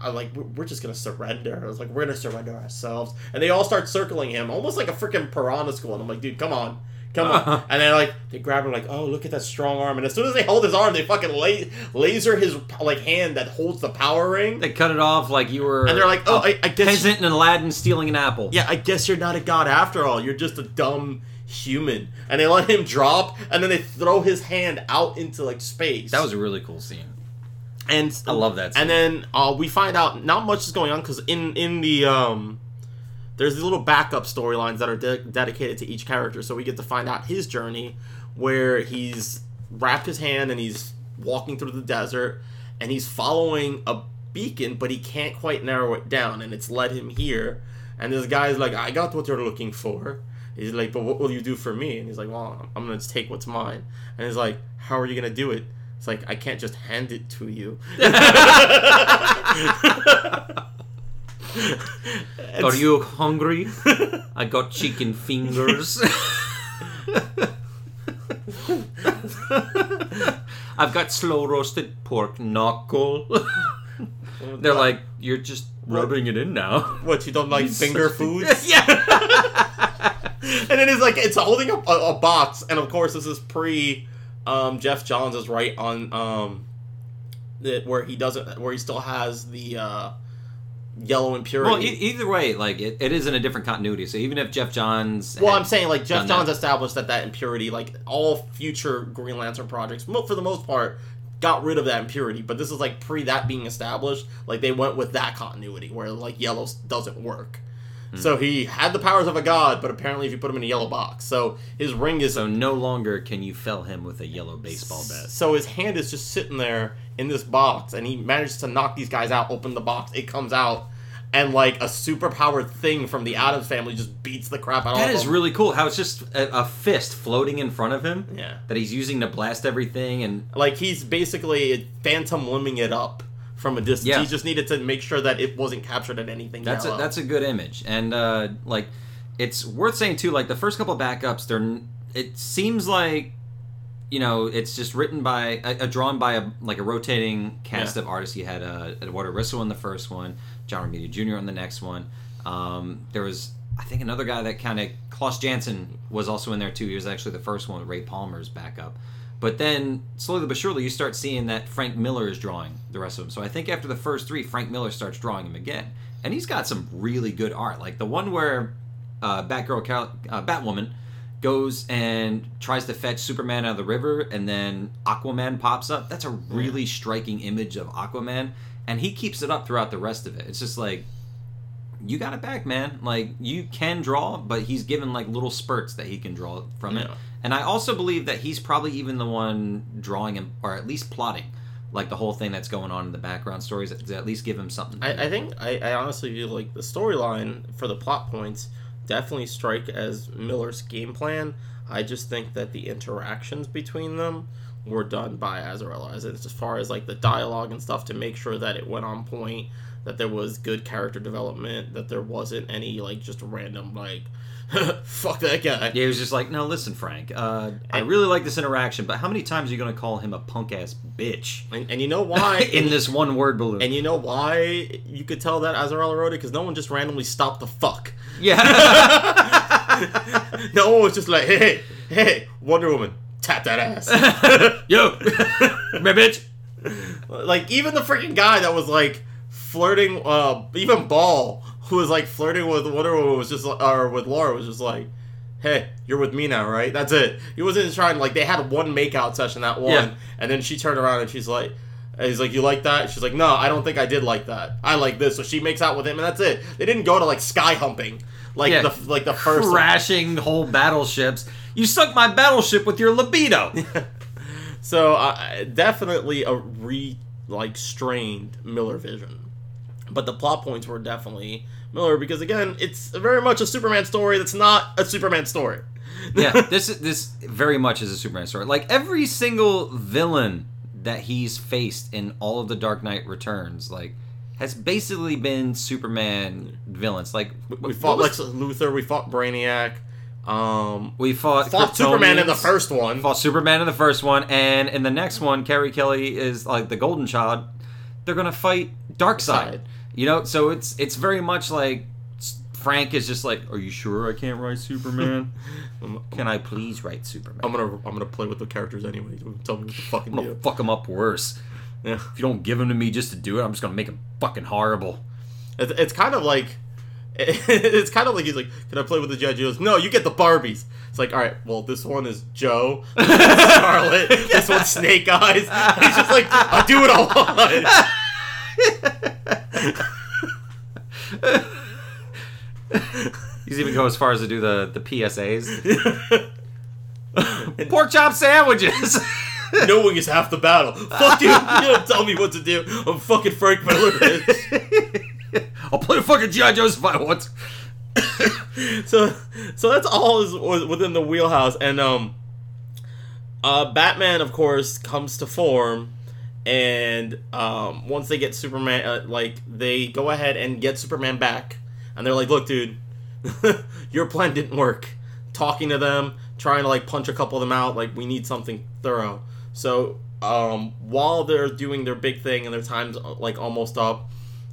I like we're we're just gonna surrender. It's like we're gonna surrender ourselves, and they all start circling him, almost like a freaking piranha school. And I'm like, dude, come on. Come on, and then like they grab him like, oh look at that strong arm, and as soon as they hold his arm, they fucking la- laser his like hand that holds the power ring, They cut it off like you were. and they're like, oh, I, I guess peasant in Aladdin stealing an apple. yeah, I guess you're not a god after all. You're just a dumb human. And they let him drop, and then they throw his hand out into like space. that was a really cool scene. and I love that. Scene. And then uh, we find out not much is going on because in in the um, there's these little backup storylines that are de- dedicated to each character, so we get to find out his journey, where he's wrapped his hand and he's walking through the desert, and he's following a beacon, but he can't quite narrow it down, and it's led him here. And this guy's like, "I got what you're looking for." He's like, "But what will you do for me?" And he's like, "Well, I'm gonna just take what's mine." And he's like, "How are you gonna do it?" It's like I can't just hand it to you. Are you hungry? I got chicken fingers. I've got slow roasted pork knuckle. They're like, you're just rubbing it in now. What you don't like finger such- foods? yeah. and then it's like it's holding up a, a box, and of course this is pre um, Geoff Johns is right on um, the, where he doesn't where he still has the uh, yellow impurity. Well, e- either way, like it, it is in a different continuity. So even if Geoff Johns, Well, I'm saying like Geoff Johns that- established that that impurity, like all future Green Lantern projects, for the most part, got rid of that impurity. But this is like pre that being established. Like they went with that continuity where like yellow doesn't work. Hmm. So he had the powers of a god, but apparently if you put him in a yellow box, so his ring is so no longer can you fell him with a yellow baseball bat. So his hand is just sitting there in this box, and he manages to knock these guys out. Open the box, it comes out, and like a superpowered thing from the Addams family just beats the crap out That of is him. really cool. How it's just a, a fist floating in front of him. Yeah. That he's using to blast everything, and like he's basically phantom limbing it up from a distance. Yeah. He just needed to make sure that it wasn't captured at anything. that's a, that's a good image. And uh, like, it's worth saying too. Like the first couple backups, they're it seems like you know it's just written by a, a drawn by a like a rotating cast Yeah. of artists. You had uh, Eduardo Risso in the first one, John Romita Jr. on the next one. Um, there was I think another guy that kind of Klaus Janson was also in there too. He was actually the first one with Ray Palmer's backup. But then slowly but surely you start seeing that Frank Miller is drawing the rest of them. So I think after the first three, Frank Miller starts drawing him again, and he's got some really good art. Like the one where uh, Batgirl, Cal- uh, Batwoman goes and tries to fetch Superman out of the river, and then Aquaman pops up. That's a really striking image of Aquaman, and he keeps it up throughout the rest of it. It's just like you got it back, man. Like you can draw, but he's given like little spurts that he can draw from it. And I also believe that he's probably even the one drawing him, or at least plotting, like the whole thing that's going on in the background stories to at least give him something. I, I think I, I honestly feel like the storyline for the plot points definitely strike as Miller's game plan. I just think that the interactions between them were done by Azzarello as as far as like the dialogue and stuff to make sure that it went on point, that there was good character development, that there wasn't any like just random like fuck that guy. Yeah, he was just like, no, listen, Frank. Uh, I really like this interaction, but how many times are you going to call him a punk ass bitch And, and you know why in this one word balloon? And you know why you could tell that Azzarello wrote it? Because no one just randomly stopped the fuck. yeah. no one was just like, hey, hey, Wonder Woman, tap that ass. Yo, my bitch. like, even the freaking guy that was like flirting, uh, even Baal, who was like flirting with Wonder Woman, was just, or with Laura, was just like, hey, you're with me now, right? That's it. He wasn't trying, like, they had one makeout session, that one, Yeah. and then she turned around and she's like, and he's like, you like that? She's like, no, I don't think I did like that. I like this. So she makes out with him, and that's it. They didn't go to like sky humping, like Yeah. the like the first. Crashing whole battleships. You sunk my battleship with your libido. So uh, definitely a re like strained Miller vision, but the plot points were definitely Miller because again, it's very much a Superman story that's not a Superman story. yeah, this is this very much is a Superman story. Like every single villain that he's faced in all of the Dark Knight Returns, like has basically been Superman villains. Like We what fought was- Lex Luthor, we fought Brainiac, um, we fought fought Superman in the first one. fought Superman in the first one, and in the next one, Carrie Kelly is like the Golden Child. They're gonna fight Darkseid. Side. You know, so it's it's very much like Frank is just like, "Are you sure I can't write Superman? Can I please write Superman? I'm gonna I'm gonna play with the characters anyway. Tell me what to fucking I'm gonna do. fuck them up worse. Yeah. If you don't give them to me just to do it, I'm just gonna make them fucking horrible." It's, it's kind of like it's kind of like he's like, "Can I play with the G.I. Joes?" No, you get the Barbies. It's like, all right, well, this one is Joe, this one's Scarlet, this one's Snake Eyes. He's just like, I'll do it want. He's even go as far as to do the the PSAs. Pork chop sandwiches. Knowing is half the battle. Fuck you. You don't tell me what to do. I'm fucking Frank Miller. I'll play a fucking GI Joes if I want. so so that's all is within the wheelhouse and um uh batman of course comes to form and um once they get superman uh, like they go ahead and get superman back and they're like look dude your plan didn't work talking to them trying to like punch a couple of them out like we need something thorough so um while they're doing their big thing and their time's uh, like almost up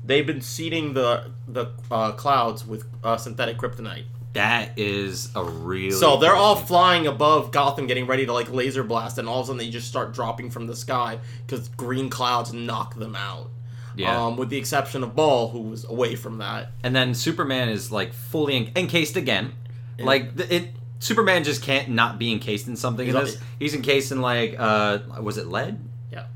they've been seeding the the uh, clouds with uh, synthetic kryptonite. That is a real. So they're all flying above Gotham, getting ready to like laser blast, and all of a sudden they just start dropping from the sky because green clouds knock them out. Yeah. Um, with the exception of Baal, who was away from that. and then Superman is like fully en- encased again. Like th- it, Superman just can't not be encased in something He's in this. He's encased in like uh, was it lead? Yeah.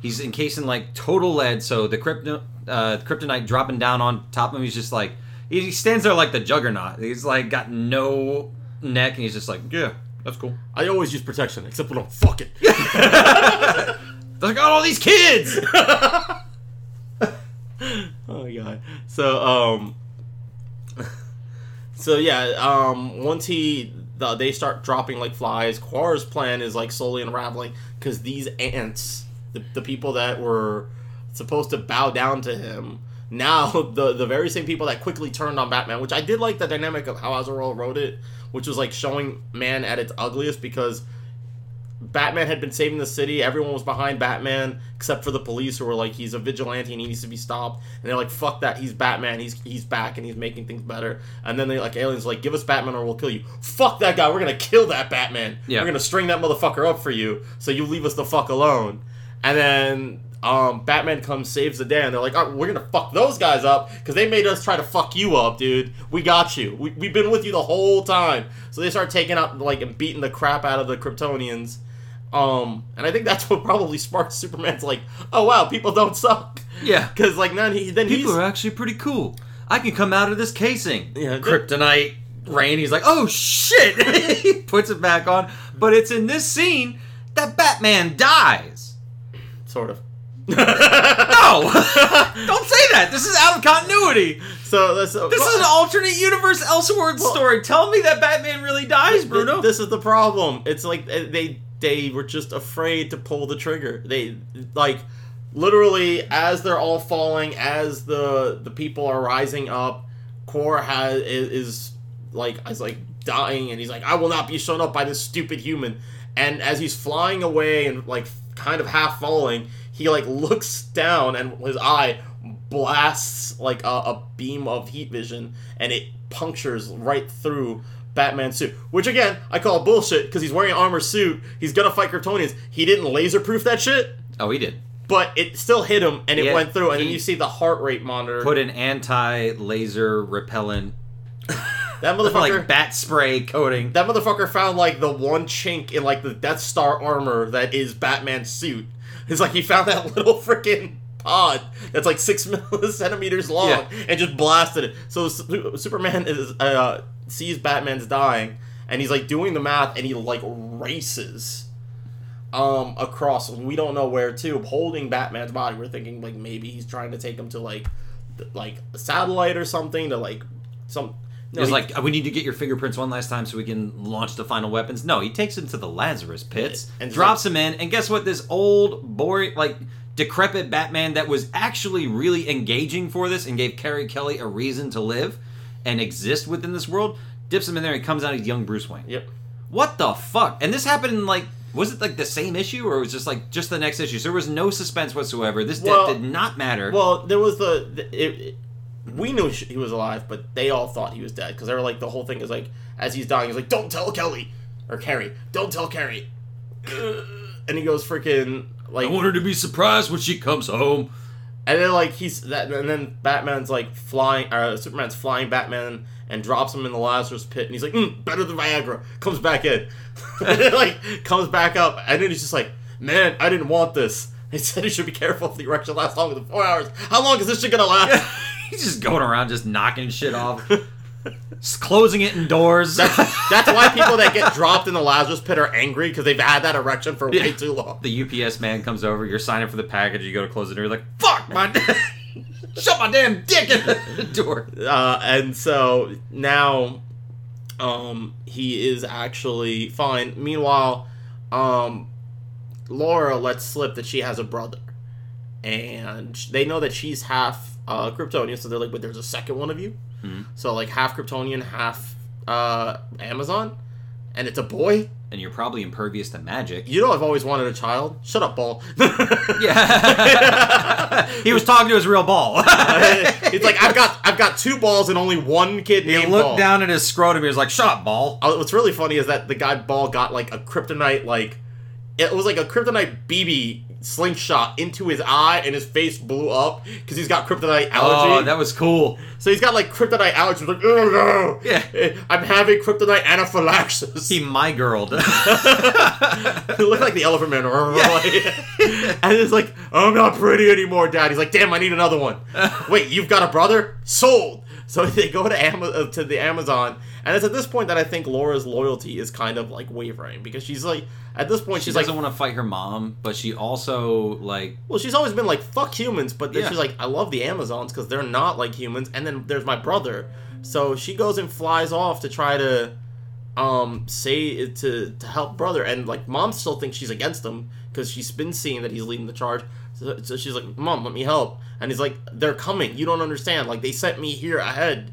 He's encased in like total lead, so the krypto, uh, kryptonite dropping down on top of him. He's just like he stands there like the Juggernaut. He's like got no neck, and he's just like, yeah, that's cool. I always use protection, except when I'm fucking. I got all these kids. oh my god. So um, so yeah, um, once he the, they start dropping like flies, Quara's plan is like slowly unraveling because these ants, the, the people that were supposed to bow down to him, now the the very same people that quickly turned on Batman, which I did like the dynamic of how Azzarello wrote it, which was like showing man at its ugliest because Batman had been saving the city. Everyone was behind Batman except for the police who were like, he's a vigilante and he needs to be stopped. And they're like, fuck that, he's Batman. He's he's back and he's making things better. And then they like aliens like, give us Batman or we'll kill you. Fuck that guy. We're gonna kill that Batman. Yeah. We're gonna string that motherfucker up for you. So you leave us the fuck alone. And then um, Batman comes, saves the day, and they're like, oh, we're gonna fuck those guys up because they made us try to fuck you up, dude. We got you. We, we've been with you the whole time. So they start taking out, like, and beating the crap out of the Kryptonians. Um, and I think that's what probably sparked Superman's like, oh wow, people don't suck. Yeah. Because like then he then People he's are actually pretty cool. I can come out of this casing. Yeah. Kryptonite rain. He's like, oh shit. he puts it back on. But it's in this scene that Batman dies. sort of. No! Don't say that. This is out of continuity. So that's This is an alternate universe Elseworld story. Tell me that Batman really dies, Bruno. This is the problem. It's like uh, they they were just afraid to pull the trigger. They like literally as they're all falling, as the the people are rising up, Core has is, is like is like dying, and he's like, I will not be shown up by this stupid human. And as he's flying away and like kind of half falling, he like looks down and his eye blasts like a, a beam of heat vision and it punctures right through Batman's suit. Which again, I call bullshit because he's wearing an armor suit. He's gonna fight Kryptonians. He didn't laser proof that shit, oh, he did. but it still hit him and it Yeah, went through. And then you see the heart rate monitor. Put an anti-laser repellent, that motherfucker. like bat spray coating. that motherfucker found like the one chink in like the Death Star armor that is Batman's suit. It's like he found that little freaking pod that's like six centimeters long Yeah. and just blasted it. So Su- Superman is uh, sees Batman's dying and he's like doing the math and he like races um across we don't know where to holding Batman's body. We're thinking like maybe he's trying to take him to like th- like a satellite or something to like some. No, He's he- like, we need to get your fingerprints one last time so we can launch the final weapons. No, he takes him to the Lazarus pits And drops him in. And guess what? This old, boring, like decrepit Batman that was actually really engaging for this and gave Carrie Kelly a reason to live and exist within this world dips him in there and comes out as young Bruce Wayne. Yep. What the fuck? And this happened in like. Was it like the same issue, or it was just like just the next issue? So there was no suspense whatsoever. This death did not matter. Well, there was the, the it- we knew he was alive, but they all thought he was dead because they were like the whole thing is like as he's dying, he's like, "Don't tell Kelly or Carrie, don't tell Carrie," and he goes freaking like, "I want her to be surprised when she comes home. and then like he's that, and then Batman's like flying, uh, Superman's flying Batman and drops him in the Lazarus pit, and he's like, mm, "Better than Viagra." Comes back in, and like comes back up, and then he's just like, "Man, I didn't want this." They said he should be careful if the erection lasts longer than four hours. How long is this shit gonna last? He's just going around just knocking shit off. just closing it indoors. That's why people that get dropped in the Lazarus pit are angry because they've had that erection for way Yeah. too long. the UPS man comes over, you're signing for the package, you go to close the door, you're like, fuck my Shut my damn dick in the door. Uh, and so now, um, he is actually fine. Meanwhile, um, Laura lets slip that she has a brother, and they know that she's half uh, Kryptonian. So they're like, "But there's a second one of you." So like half Kryptonian, half uh, Amazon, and it's a boy. And you're probably impervious to magic. You know, I've always wanted a child. Shut up, ball. Yeah. he was talking to his real ball. it's like I've got I've got two balls and only one kid he looked Baal. down at his scrotum, he was like, shut up, ball. Uh, What's really funny is that the guy Ball got like a kryptonite like it was like a kryptonite BB slingshot into his eye and his face blew up because he's got kryptonite allergy. Oh, that was cool. so he's got like kryptonite allergy. Like, oh no, Yeah. I'm having kryptonite anaphylaxis. He my girled. He looked like the Elephant Man. and it's like, I'm not pretty anymore, Dad. He's like, damn, I need another one. Wait, you've got a brother? Sold. So they go to Ama- uh, to the Amazon, and it's at this point that I think Laura's loyalty is kind of like wavering because she's like, at this point, She she's like, doesn't want to fight her mom, but she also like well, she's always been like, fuck humans, but then Yeah. she's like, I love the Amazons because they're not like humans, and then there's my brother. So she goes and flies off to try to um say to to help brother and like mom still thinks she's against him because she's been seeing that he's leading the charge. So, so she's like mom let me help. And he's like they're coming. You don't understand. Like they sent me here ahead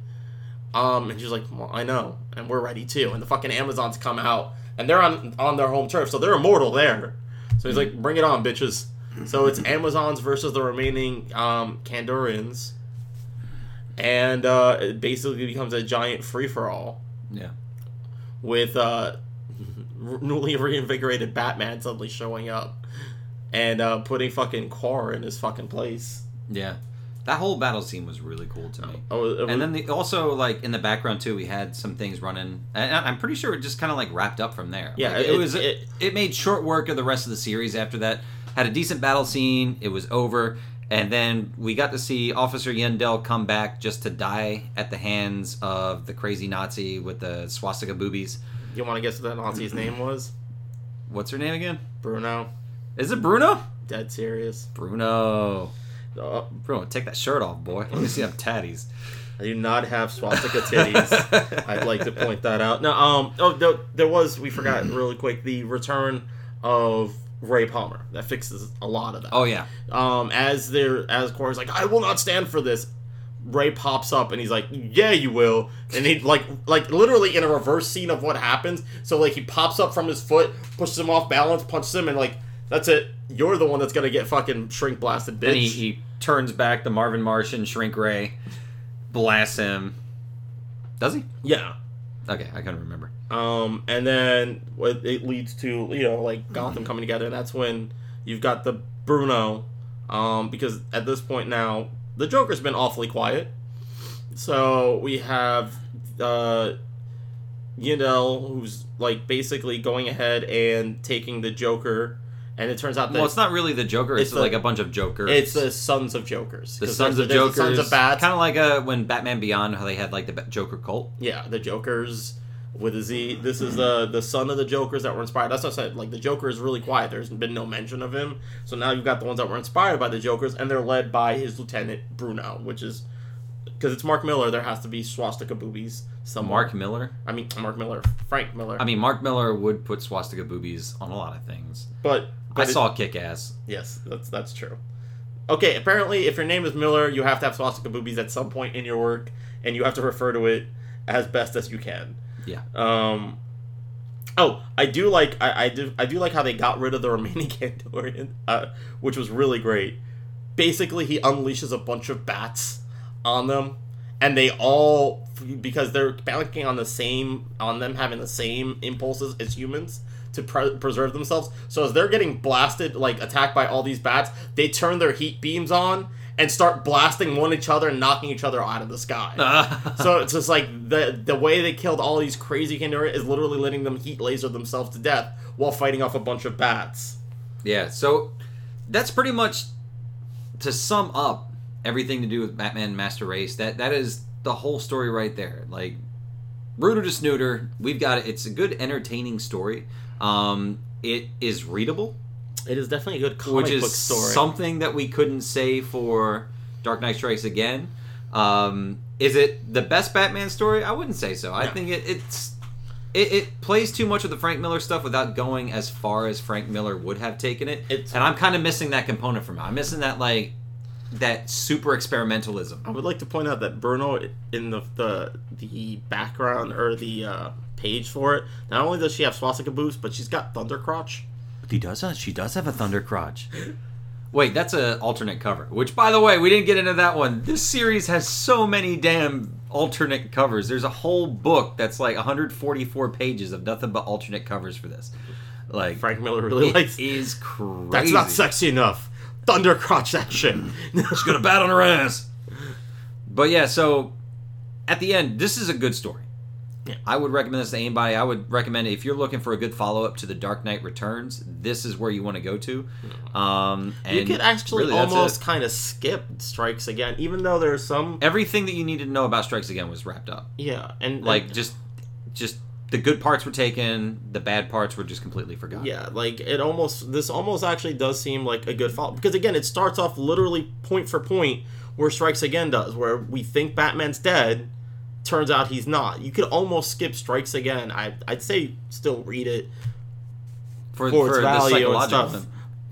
um and she's like well i know and we're ready too and the fucking amazons come out and they're on on their home turf so they're immortal there so he's like bring it on bitches so it's amazons versus the remaining um kandorians and uh it basically becomes a giant free-for-all yeah. with uh, newly reinvigorated Batman suddenly showing up and uh, putting fucking Quar in his fucking place. Yeah. That whole battle scene was really cool to me. Oh, oh was- And then the, also like in the background too, we had some things running, and I'm pretty sure it just kind of like wrapped up from there. Yeah, Like, it, it- was it, it- made short work of the rest of the series. After that, had a decent battle scene. It was over, and then we got to see Officer Yindel come back just to die at the hands of the crazy Nazi with the swastika boobies. you want to guess what that Nazi's name was? What's her name again? Bruno. Is it Bruno? Dead serious. Bruno. Uh, Bruno, take that shirt off, boy. Let me see them tatties. I do not have swastika titties. I'd like to point that out. No, um, oh, there, there was we forgot really quick the return of Ray Palmer. That fixes a lot of that. Oh yeah. um, as they're as Corey's like, I will not stand for this. Ray pops up and he's like, Yeah, you will. And he like like literally in a reverse scene of what happens. So like he pops up from his foot, pushes him off balance, punches him, and like that's it. You're the one that's gonna get fucking shrink blasted, bitch. Then he, he turns back the Marvin Martian Shrink Ray, blasts him. Does he? yeah. Okay, I couldn't remember. Um, and then it leads to, you know, like Gotham coming together, and that's when you've got the Bruno, um, because at this point now the Joker's been awfully quiet. So we have uh Yindel who's like basically going ahead and taking the Joker, and it turns out that Well, it's not really the Joker. It's, It's the- like a bunch of Jokers. it's the Sons of Jokers. The Sons of Jokers. the Sons of Bats. Kind of like uh, when Batman Beyond, how they had like the Joker cult. Yeah, the Jokers with a Z. This is the the son of the Jokers that were inspired. That's what I said. Like the Joker is really quiet. There's been no mention of him. So now you've got the ones that were inspired by the Jokers, and they're led by his lieutenant Bruno, which is because it's Mark Miller. There has to be swastika boobies. Some Mark Miller. I mean Mark Miller, Frank Miller. I mean, Mark Millar would put swastika boobies on a lot of things. but, I but it- saw Kick Ass. Yes, that's that's true. Okay, apparently, if your name is Miller, you have to have swastika boobies at some point in your work, and you have to refer to it as best as you can. Yeah. Um. Oh, I do like I, I do I do like how they got rid of the remaining Kandorian, uh, which was really great. Basically, he unleashes a bunch of bats on them, and they all because they're banking on the same on them having the same impulses as humans to pre- preserve themselves. So as they're getting blasted, like attacked by all these bats, they turn their heat beams on and start blasting one each other and knocking each other out of the sky. Ah. so it's just like the the way they killed all these crazy Kandora is literally letting them heat laser themselves to death while fighting off a bunch of bats. Yeah, so that's pretty much to sum up everything to do with Batman Master Race. That that is the whole story right there. Like Bruno to Snooter, we've got it. It's a good, entertaining story. Um, it is readable, It is definitely a good comic which is book story. something that we couldn't say for Dark Knight Strikes Again. Um, is it the best Batman story? I wouldn't say so. I think it, it's it, it plays too much of the Frank Miller stuff without going as far as Frank Miller would have taken it. It's- and I'm kind of missing that component from it. I'm missing that like that super experimentalism. I would like to point out that Bruno in the the, the background or the uh, page for it, not only does she have swastika boobs, but she's got thunder crotch. He does. Uh, she does have a thunder crotch. Wait, that's an alternate cover. Which, by the way, we didn't get into that one. This series has so many damn alternate covers. There's a whole book that's like 144 pages of nothing but alternate covers for this. Like, Frank Miller really it likes. is crazy. That's not sexy enough. Thunder crotch that shit. She's gonna bat on her ass. But yeah, so at the end, this is a good story. Yeah. I would recommend this to anybody. I would recommend it if you're looking for a good follow up to The Dark Knight Returns. This is where you want to go to. Um, and you could actually really, almost kind of skip Strikes Again, even though there's some. everything that you needed to know about Strikes Again was wrapped up. Yeah, and Like just, just the good parts were taken. The bad parts were just completely forgotten. Yeah, like it almost this almost actually does seem like a good follow because again it starts off literally point for point where Strikes Again does, where we think Batman's dead, turns out he's not. You could almost skip Strikes Again. I I'd say still read it for, for its for the value and stuff,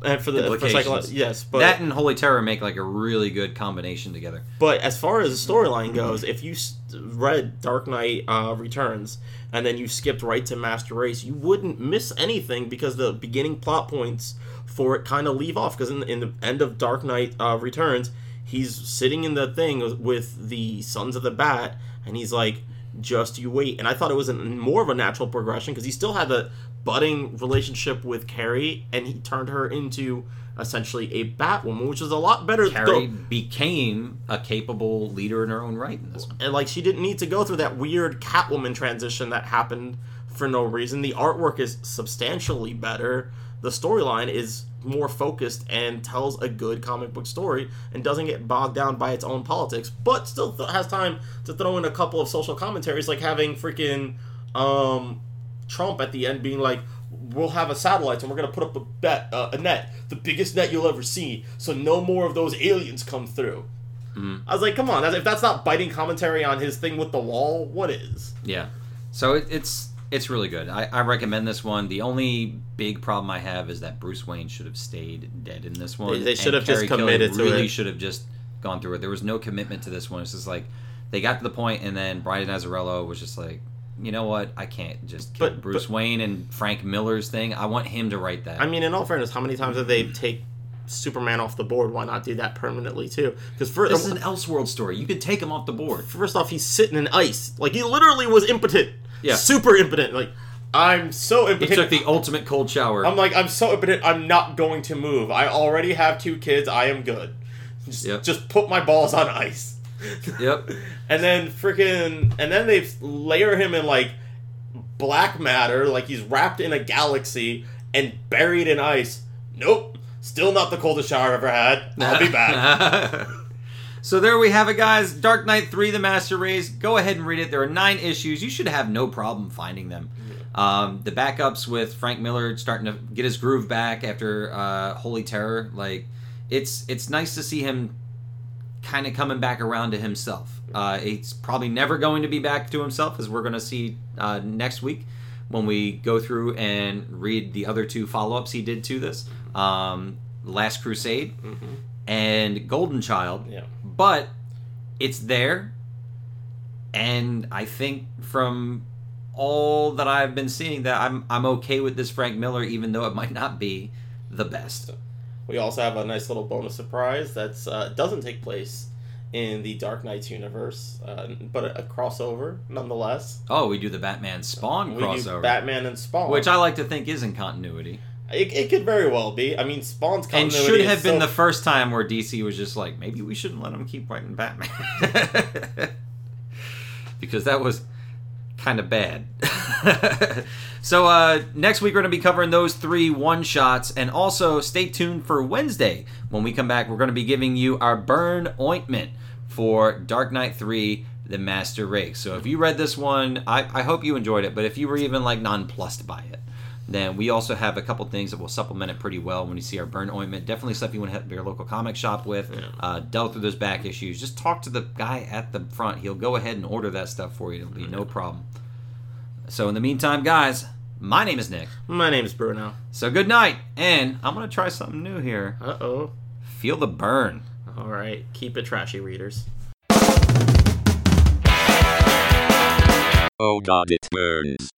and for the for psycholo- yes, but that and Holy Terror make like a really good combination together. But as far as the storyline goes, if you read Dark Knight uh, Returns and then you skipped right to Master Race, you wouldn't miss anything because the beginning plot points for it kind of leave off. Because in, the- in the end of Dark Knight uh, Returns, he's sitting in the thing with the Sons of the Bat, and he's like, "Just you wait." And I thought it was an, more of a natural progression because he still had the budding relationship with Carrie, and he turned her into essentially a Batwoman, which is a lot better. Carrie though- became a capable leader in her own right in this one. and like she didn't need to go through that weird Catwoman transition that happened for no reason. The artwork is substantially better. The storyline is more focused and tells a good comic book story and doesn't get bogged down by its own politics, but still th- has time to throw in a couple of social commentaries, like having freaking um, Trump at the end being like, "We'll have a satellite and we're gonna put up a bet, uh, a net, the biggest net you'll ever see, so no more of those aliens come through." I was like, come on, that's, if that's not biting commentary on his thing with the wall, what is? Yeah. So it, it's it's really good. I, I recommend this one. The only big problem I have is that Bruce Wayne should have stayed dead in this one. They- they should have just Kelly committed to really it. should have just gone through it. There was no commitment to this one. It's just like they got to the point, and then Brian Azzarello was just like, you know what? I can't just kill But- Bruce but- Wayne and Frank Miller's thing. I want him to write that. I mean, in all fairness, how many times have they take Superman off the board? Why not do that permanently too? Because this is an Elseworld story. You could take him off the board. first off, he's sitting in ice, like he literally was impotent. Yeah. super impotent. Like I'm so He impotent. took the ultimate cold shower. I'm like I'm so impotent. I'm not going to move. I already have two kids. I am good. Just, Yep. just put my balls on ice. yep. and then freaking and then they layer him in like black matter like he's wrapped in a galaxy and buried in ice nope still not the coldest shower i've ever had i'll be back so there we have it, guys. Dark Knight 3 The Master Race. Go ahead and read it. There are nine issues. You should have no problem finding them. Um, the backups with Frank Miller starting to get his groove back after uh, Holy Terror. Like, it's it's nice to see him kind of coming back around to himself. Uh, it's probably never going to be back to himself, as we're going to see uh, next week when we go through and read the other two follow ups he did to this um, Last Crusade and Golden Child. yeah But it's there. And I think from all that I've been seeing that I'm I'm okay with this Frank Miller even though it might not be the best. we also have a nice little bonus surprise that uh, doesn't take place in the dark knights universe uh, but a, a crossover nonetheless Oh, we do the Batman Spawn we do crossover. batman and spawn which I like to think is in continuity. It, it could very well be i mean spawn's And continuity should is have been so- the first time where DC was just like, maybe we shouldn't let him keep writing Batman. because that was kind of bad. so uh, next week we're going to be covering those three one shots, and also stay tuned for Wednesday when we come back. We're going to be giving you our burn ointment for Dark Knight Three: The Master Race. So if you read this one, I, I hope you enjoyed it. But if you were even like nonplussed by it, then we also have a couple things that will supplement it pretty well when you see our burn ointment. Definitely stuff you want to hit your local comic shop with. Uh, delve through those back issues. Just talk to the guy at the front. He'll go ahead and order that stuff for you. It'll be no problem. So in the meantime, guys, my name is Nick. my name is bruno So good night, and I'm gonna try something new here. uh-oh Feel the burn. all right keep it trashy readers Oh god it burns.